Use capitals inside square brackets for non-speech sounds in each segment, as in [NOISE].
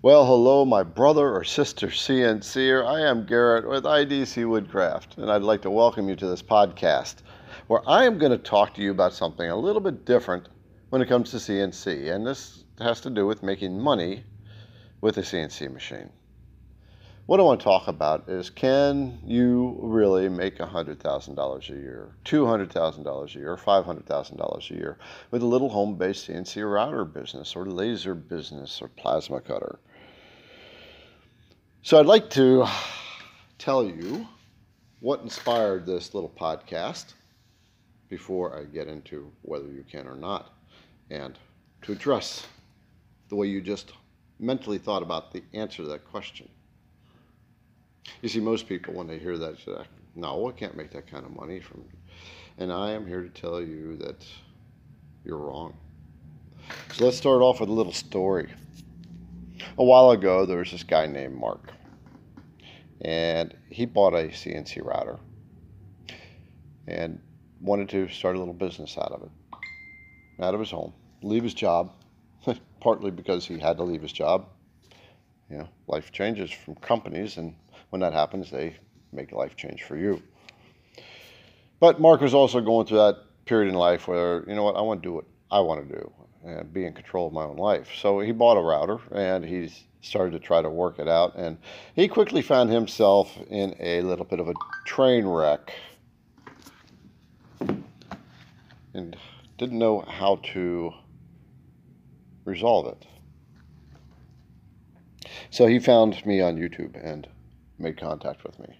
Well, hello, my brother or sister CNCer. I am Garrett with IDC Woodcraft, and I'd like to welcome you to this podcast where I am going to talk to you about something a little bit different when it comes to CNC, and this has to do with making money with a CNC machine. What I want to talk about is can you really make $100,000 a year, $200,000 a year, $500,000 a year with a little home based CNC router business or laser business or plasma cutter? So I'd like to tell you what inspired this little podcast before I get into whether you can or not and to address the way you just mentally thought about the answer to that question. You see, most people, when they hear that, say, no, I can't make that kind of money from. And I am here to tell you that you're wrong. So let's start off with a little story. A while ago, there was this guy named Mark, and he bought a CNC router and wanted to start a little business out of it, out of his home, leave his job, [LAUGHS] partly because he had to leave his job. You know, life changes from companies, and when that happens, they make life change for you. But Mark was also going through that period in life where, you know what, I want to do what I want to do and be in control of my own life. So he bought a router and he started to try to work it out. And he quickly found himself in a little bit of a train wreck and didn't know how to resolve it. So he found me on YouTube and made contact with me.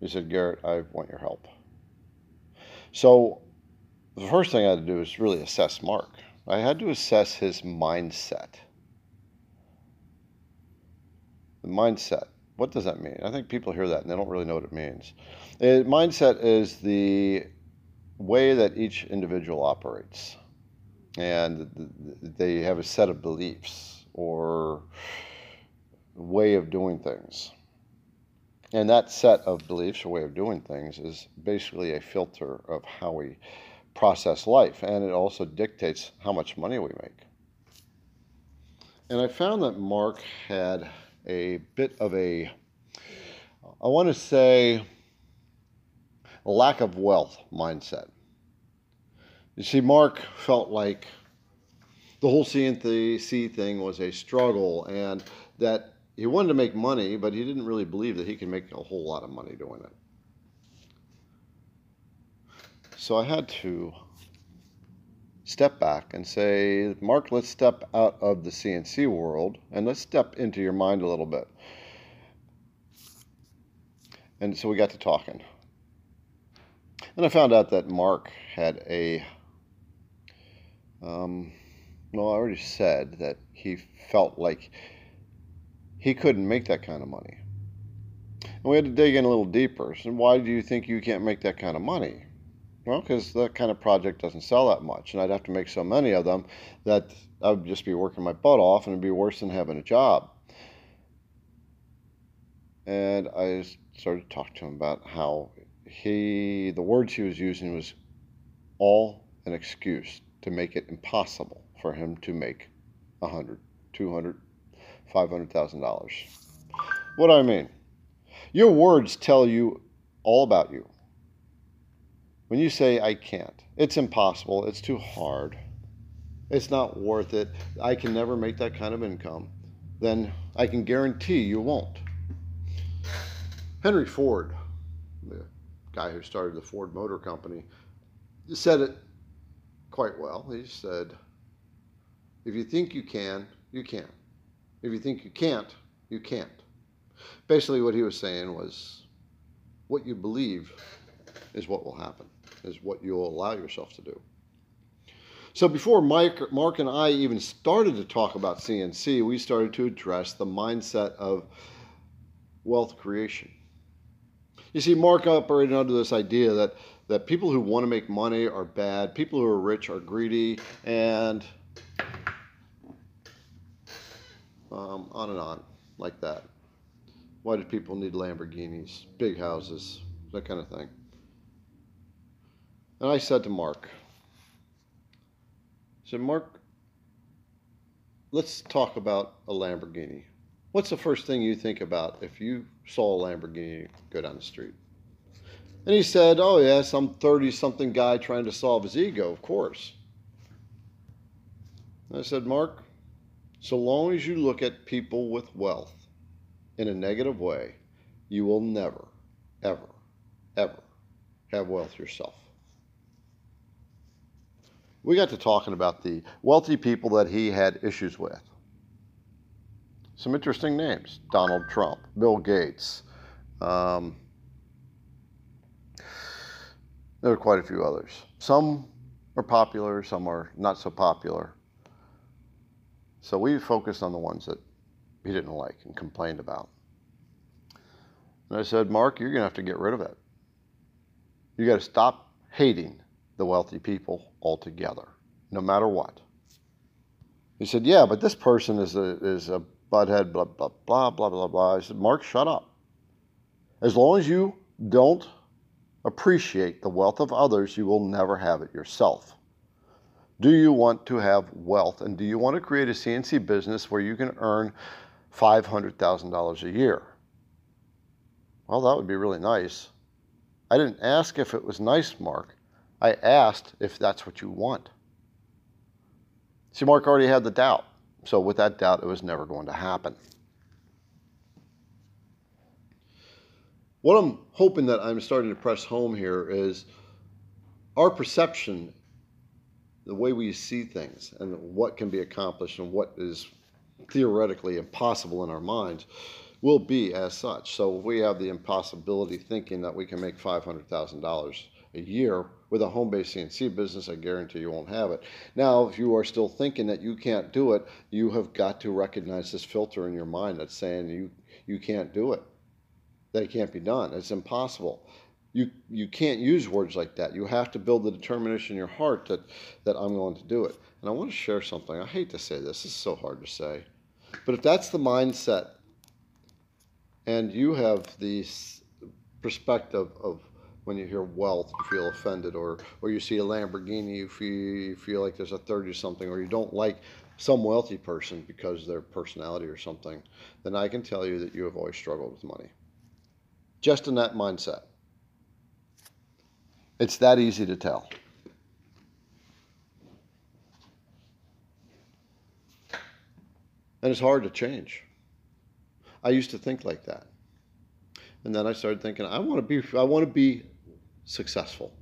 He said, Garrett, I want your help. So the first thing I had to do was really assess Mark. I had to assess his mindset. The mindset. What does that mean? I think people hear that and they don't really know what it means. It, mindset is the way that each individual operates, and they have a set of beliefs or way of doing things. And that set of beliefs or way of doing things is basically a filter of how we process life, and it also dictates how much money we make. And I found that Mark had a bit of a, I want to say, lack of wealth mindset. You see, Mark felt like the whole CNC thing was a struggle and that he wanted to make money, but he didn't really believe that he could make a whole lot of money doing it. So I had to step back and say, Mark, let's step out of the CNC world and let's step into your mind a little bit. And so we got to talking. And I found out that Mark had a, um, well, I already said that he felt like he couldn't make that kind of money. And we had to dig in a little deeper. So, why do you think you can't make that kind of money? Well, because that kind of project doesn't sell that much, and I'd have to make so many of them that I would just be working my butt off, and it'd be worse than having a job. And I started to talk to him about how he, the words he was using was all an excuse to make it impossible for him to make a hundred, two hundred, $500,000. What do I mean? Your words tell you all about you. When you say, I can't, it's impossible, it's too hard, it's not worth it, I can never make that kind of income, then I can guarantee you won't. Henry Ford, the guy who started the Ford Motor Company, said it quite well. He said, If you think you can, you can. If you think you can't, you can't. Basically, what he was saying was what you believe is what will happen, is what you'll allow yourself to do. So before Mike, Mark and I even started to talk about CNC, we started to address the mindset of wealth creation. You see, Mark operated under this idea that, that people who want to make money are bad, people who are rich are greedy, and um, on and on, like that. Why do people need Lamborghinis, big houses, that kind of thing? And I said to Mark, I said, Mark, let's talk about a Lamborghini. What's the first thing you think about if you saw a Lamborghini go down the street? And he said, Oh, yeah, some 30 something guy trying to solve his ego, of course. And I said, Mark, so long as you look at people with wealth in a negative way, you will never, ever, ever have wealth yourself. We got to talking about the wealthy people that he had issues with. Some interesting names Donald Trump, Bill Gates. Um, there are quite a few others. Some are popular, some are not so popular. So we focused on the ones that he didn't like and complained about. And I said, Mark, you're going to have to get rid of it. You got to stop hating the wealthy people altogether, no matter what. He said, Yeah, but this person is a, is a butthead, blah, blah, blah, blah, blah, blah. I said, Mark, shut up. As long as you don't appreciate the wealth of others, you will never have it yourself. Do you want to have wealth and do you want to create a CNC business where you can earn $500,000 a year? Well, that would be really nice. I didn't ask if it was nice, Mark. I asked if that's what you want. See, Mark already had the doubt. So, with that doubt, it was never going to happen. What I'm hoping that I'm starting to press home here is our perception the way we see things and what can be accomplished and what is theoretically impossible in our minds will be as such. So we have the impossibility thinking that we can make $500,000 a year with a home-based CNC business, I guarantee you won't have it. Now, if you are still thinking that you can't do it, you have got to recognize this filter in your mind that's saying you, you can't do it, that it can't be done. It's impossible you you can't use words like that. You have to build the determination in your heart that that I'm going to do it. And I want to share something. I hate to say this. This is so hard to say. But if that's the mindset and you have the perspective of when you hear wealth, you feel offended, or or you see a Lamborghini, you feel, you feel like there's a 30 something, or you don't like some wealthy person because their personality or something, then I can tell you that you have always struggled with money. Just in that mindset. It's that easy to tell. And it's hard to change. I used to think like that. And then I started thinking, I want to be I want to be successful.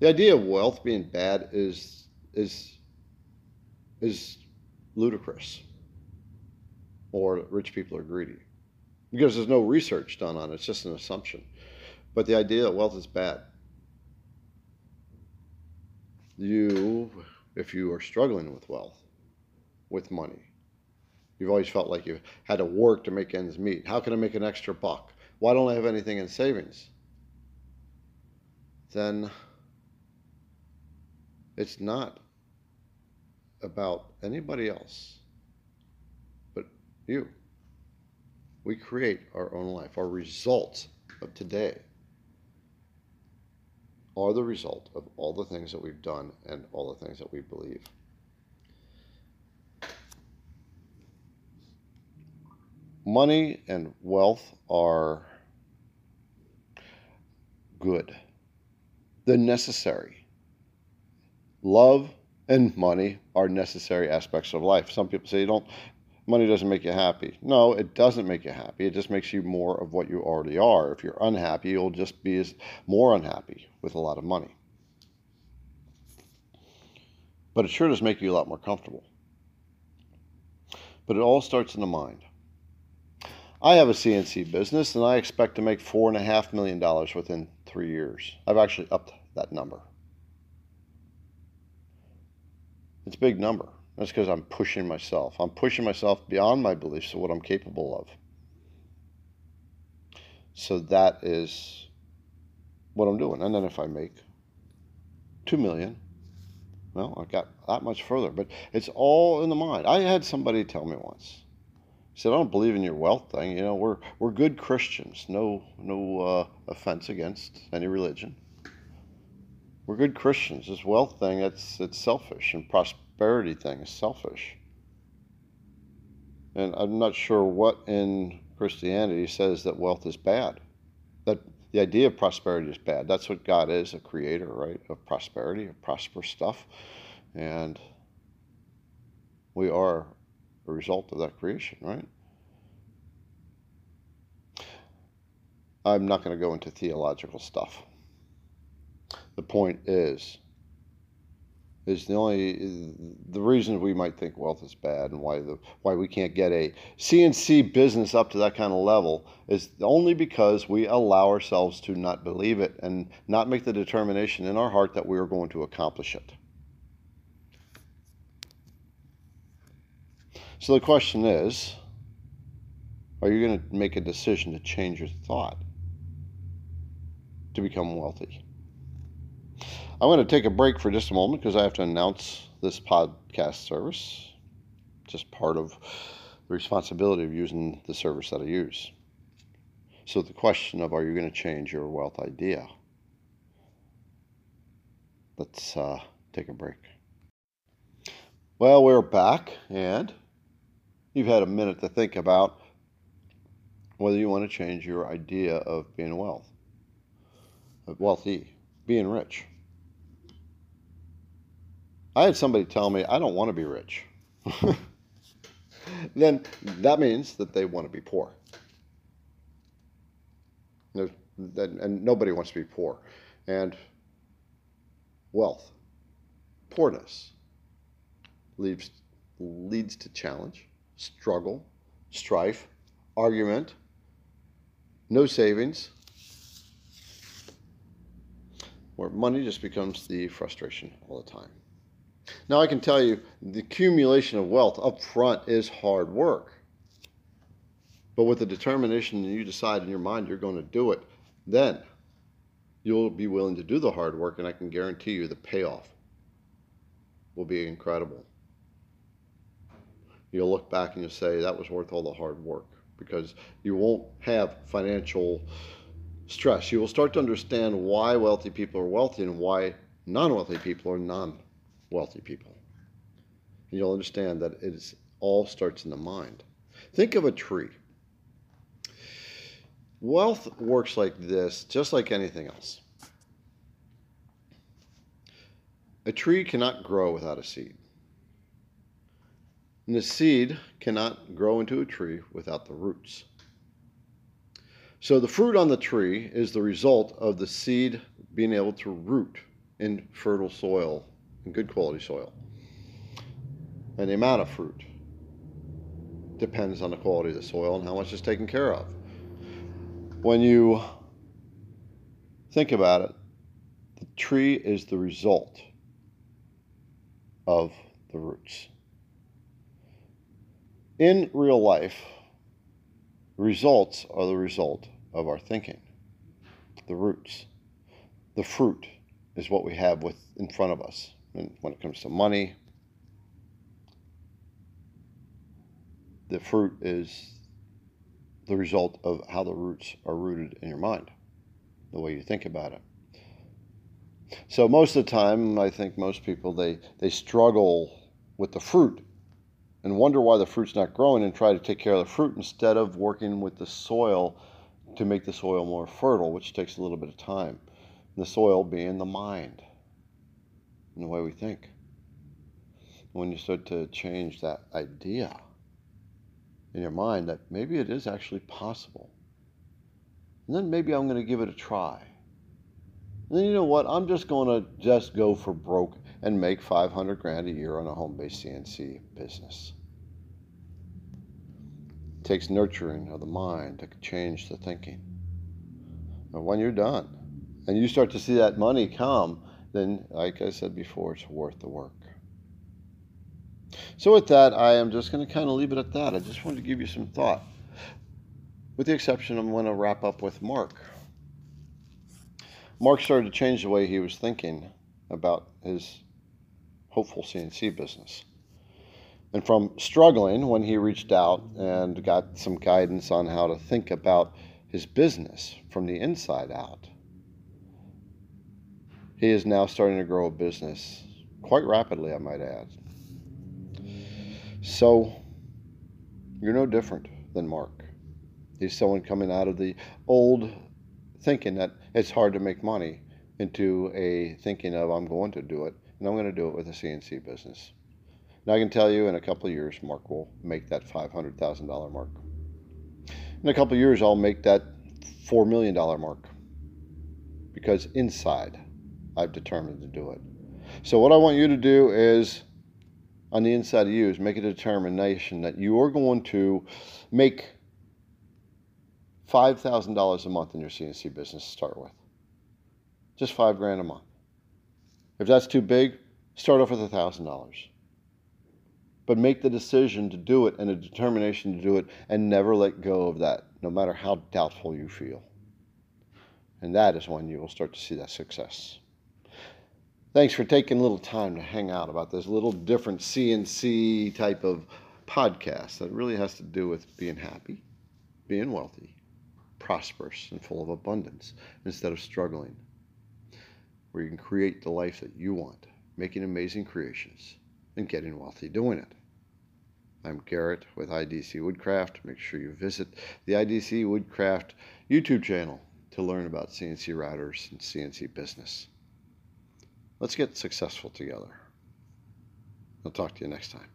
The idea of wealth being bad is is is ludicrous. Or rich people are greedy. Because there's no research done on it, it's just an assumption. But the idea that wealth is bad you, if you are struggling with wealth, with money, you've always felt like you had to work to make ends meet. How can I make an extra buck? Why don't I have anything in savings? Then it's not about anybody else but you. We create our own life, our results of today are the result of all the things that we've done and all the things that we believe. Money and wealth are good. They're necessary. Love and money are necessary aspects of life. Some people say you don't money doesn't make you happy. No, it doesn't make you happy. It just makes you more of what you already are. If you're unhappy, you'll just be more unhappy with a lot of money. But it sure does make you a lot more comfortable. But it all starts in the mind. I have a CNC business and I expect to make four and a half million dollars within three years. I've actually upped that number. It's a big number. That's because I'm pushing myself. I'm pushing myself beyond my beliefs of what I'm capable of. So that is what I'm doing. And then if I make two million, well, I got that much further. But it's all in the mind. I had somebody tell me once. He said, "I don't believe in your wealth thing. You know, we're we're good Christians. No no uh, offense against any religion. We're good Christians. This wealth thing, it's it's selfish and prosperity thing is selfish. And I'm not sure what in Christianity says that wealth is bad. That the idea of prosperity is bad. That's what God is, a creator, right? Of prosperity, of prosperous stuff. And we are a result of that creation, right? I'm not going to go into theological stuff. The point is, is the only the reason we might think wealth is bad and why the why we can't get a CNC business up to that kind of level is only because we allow ourselves to not believe it and not make the determination in our heart that we are going to accomplish it. So the question is, are you going to make a decision to change your thought to become wealthy? I'm going to take a break for just a moment because I have to announce this podcast service. Just part of the responsibility of using the service that I use. So, the question of are you going to change your wealth idea? Let's uh, take a break. Well, we're back, and you've had a minute to think about whether you want to change your idea of being wealth, wealthy, being rich. I had somebody tell me, I don't want to be rich. [LAUGHS] then that means that they want to be poor. And nobody wants to be poor. And wealth, poorness, leads, leads to challenge, struggle, strife, argument, no savings, where money just becomes the frustration all the time. Now, I can tell you the accumulation of wealth up front is hard work. But with the determination you decide in your mind you're going to do it, then you'll be willing to do the hard work, and I can guarantee you the payoff will be incredible. You'll look back and you'll say that was worth all the hard work because you won't have financial stress. You will start to understand why wealthy people are wealthy and why non wealthy people are non wealthy people. And you'll understand that it is, all starts in the mind. Think of a tree. Wealth works like this, just like anything else. A tree cannot grow without a seed. And the seed cannot grow into a tree without the roots. So the fruit on the tree is the result of the seed being able to root in fertile soil and good quality soil. And the amount of fruit depends on the quality of the soil and how much is taken care of. When you think about it, the tree is the result of the roots. In real life, results are the result of our thinking, the roots. The fruit is what we have with in front of us And when it comes to money. The fruit is the result of how the roots are rooted in your mind, the way you think about it. So most of the time, I think most people they they struggle with the fruit and wonder why the fruit's not growing and try to take care of the fruit instead of working with the soil to make the soil more fertile, which takes a little bit of time. And the soil being the mind in the way we think. When you start to change that idea in your mind that maybe it is actually possible, and then maybe I'm going to give it a try. And then you know what? I'm just going to just go for broke and make 500 grand a year on a home-based CNC business. It takes nurturing of the mind to change the thinking. And when you're done, and you start to see that money come, then, like I said before, it's worth the work. So, with that, I am just going to kind of leave it at that. I just wanted to give you some thought. With the exception, I'm going to wrap up with Mark. Mark started to change the way he was thinking about his hopeful CNC business. And from struggling when he reached out and got some guidance on how to think about his business from the inside out, he is now starting to grow a business quite rapidly, I might add. So, You're no different than Mark. He's someone coming out of the old thinking that it's hard to make money into a thinking of I'm going to do it and I'm going to do it with a CNC business. Now I can tell you in a couple of years, Mark will make that $500,000 mark. In a couple of years, I'll make that $4 million mark because inside I've determined to do it. So, what I want you to do is on the inside of you is make a determination that you are going to make $5,000 a month in your CNC business to start with. Just five grand a month. If that's too big, start off with $1,000. But make the decision to do it and a determination to do it and never let go of that, no matter how doubtful you feel. And that is when you will start to see that success. Thanks for taking a little time to hang out about this little different CNC type of podcast that really has to do with being happy, being wealthy, prosperous, and full of abundance instead of struggling. Where you can create the life that you want, making amazing creations, and getting wealthy doing it. I'm Garrett with IDC Woodcraft. Make sure you visit the IDC Woodcraft YouTube channel to learn about CNC routers and CNC business. Let's get successful together. I'll talk to you next time.